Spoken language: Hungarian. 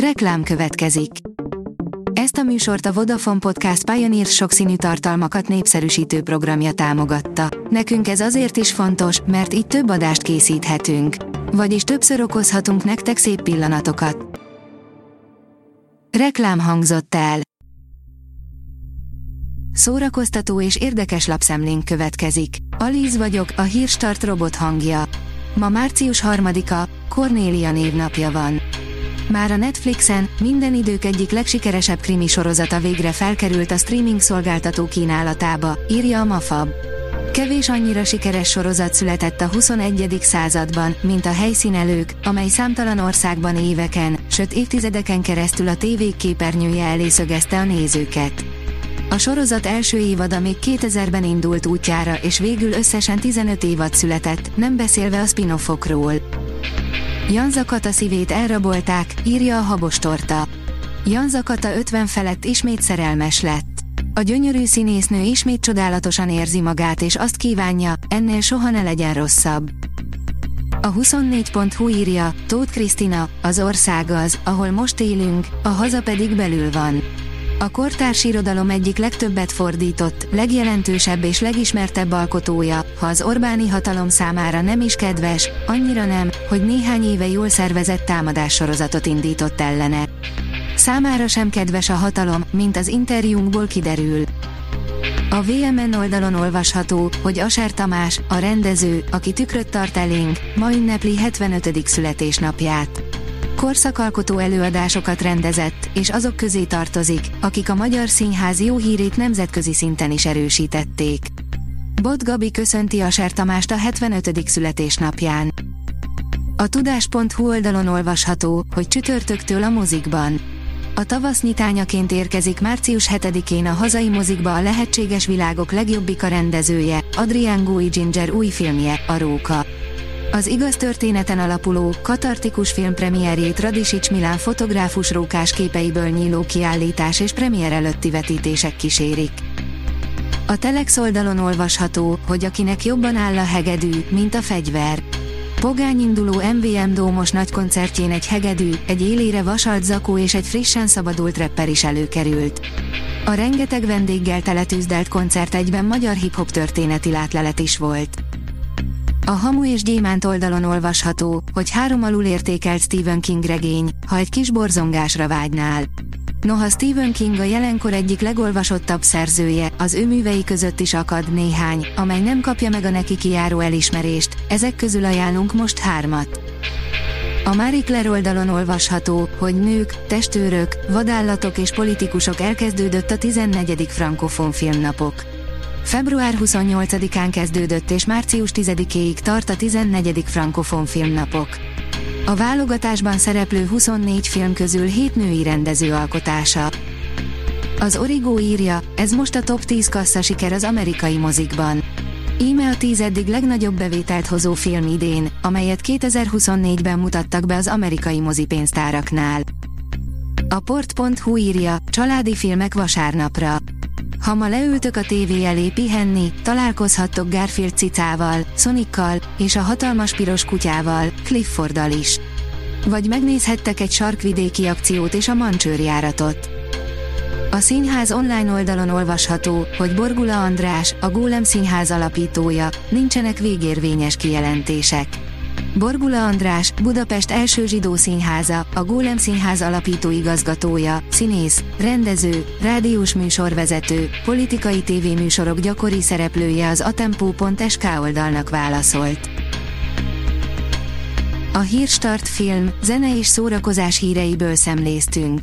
Reklám következik. Ezt a műsort a Vodafone Podcast Pioneer sokszínű tartalmakat népszerűsítő programja támogatta. Nekünk ez azért is fontos, mert így több adást készíthetünk. Vagyis többször okozhatunk nektek szép pillanatokat. Reklám hangzott el. Szórakoztató és érdekes lapszemlénk következik. Alíz vagyok, a hírstart robot hangja. Ma március 3-a, Kornélia névnapja van. Már a Netflixen minden idők egyik legsikeresebb krimi sorozata végre felkerült a streaming szolgáltató kínálatába, írja a Mafab. Kevés annyira sikeres sorozat született a 21. században, mint a helyszínelők, amely számtalan országban éveken, sőt évtizedeken keresztül a tévék képernyője elé szögezte a nézőket. A sorozat első évada még 2000-ben indult útjára és végül összesen 15 évad született, nem beszélve a spin-offokról. Janza Kata szívét elrabolták, írja a Habostorta. Janza Kata 50 felett ismét szerelmes lett. A gyönyörű színésznő ismét csodálatosan érzi magát és azt kívánja, ennél soha ne legyen rosszabb. A 24.hu írja, Tóth Krisztina, az ország az, ahol most élünk, a haza pedig belül van. A kortárs irodalom egyik legtöbbet fordított, legjelentősebb és legismertebb alkotója, ha az Orbáni hatalom számára nem is kedves, annyira nem, hogy néhány éve jól szervezett támadássorozatot indított ellene. Számára sem kedves a hatalom, mint az interjúnkból kiderül. A VMN oldalon olvasható, hogy Aser Tamás, a rendező, aki tükröt tart elénk, ma ünnepli 75. születésnapját korszakalkotó előadásokat rendezett, és azok közé tartozik, akik a magyar színház jó hírét nemzetközi szinten is erősítették. Bot Gabi köszönti a Sertamást a 75. születésnapján. A tudás.hu oldalon olvasható, hogy csütörtöktől a mozikban. A tavasz nyitányaként érkezik március 7-én a hazai mozikba a lehetséges világok legjobbika rendezője, Adrian Gui Ginger új filmje, a Róka. Az igaz történeten alapuló, katartikus film premierjét Radisics Milán fotográfus rókás képeiből nyíló kiállítás és premier előtti vetítések kísérik. A Telex oldalon olvasható, hogy akinek jobban áll a hegedű, mint a fegyver. Pogány induló MVM Dómos nagykoncertjén egy hegedű, egy élére vasalt zakó és egy frissen szabadult rapper is előkerült. A rengeteg vendéggel teletűzdelt koncert egyben magyar hip-hop történeti látlelet is volt. A Hamu és Gyémánt oldalon olvasható, hogy három alul értékelt Stephen King regény, ha egy kis borzongásra vágynál. Noha Stephen King a jelenkor egyik legolvasottabb szerzője, az ő művei között is akad néhány, amely nem kapja meg a neki kijáró elismerést, ezek közül ajánlunk most hármat. A Marie Claire oldalon olvasható, hogy nők, testőrök, vadállatok és politikusok elkezdődött a 14. frankofon filmnapok. Február 28-án kezdődött és március 10-éig tart a 14. Frankofon filmnapok. A válogatásban szereplő 24 film közül 7 női rendező alkotása. Az Origo írja, ez most a top 10 kassza siker az amerikai mozikban. Íme a 10 eddig legnagyobb bevételt hozó film idén, amelyet 2024-ben mutattak be az amerikai mozipénztáraknál. A port.hu írja, családi filmek vasárnapra. Ha ma leültök a tévé elé pihenni, találkozhattok Garfield cicával, Sonikkal és a hatalmas piros kutyával, Clifforddal is. Vagy megnézhettek egy sarkvidéki akciót és a mancsőrjáratot. A színház online oldalon olvasható, hogy Borgula András, a Gólem Színház alapítója, nincsenek végérvényes kijelentések. Borgula András, Budapest első zsidó színháza, a Gólem Színház alapító igazgatója, színész, rendező, rádiós műsorvezető, politikai tévéműsorok gyakori szereplője az atempo.sk oldalnak válaszolt. A Hírstart film, zene és szórakozás híreiből szemléztünk.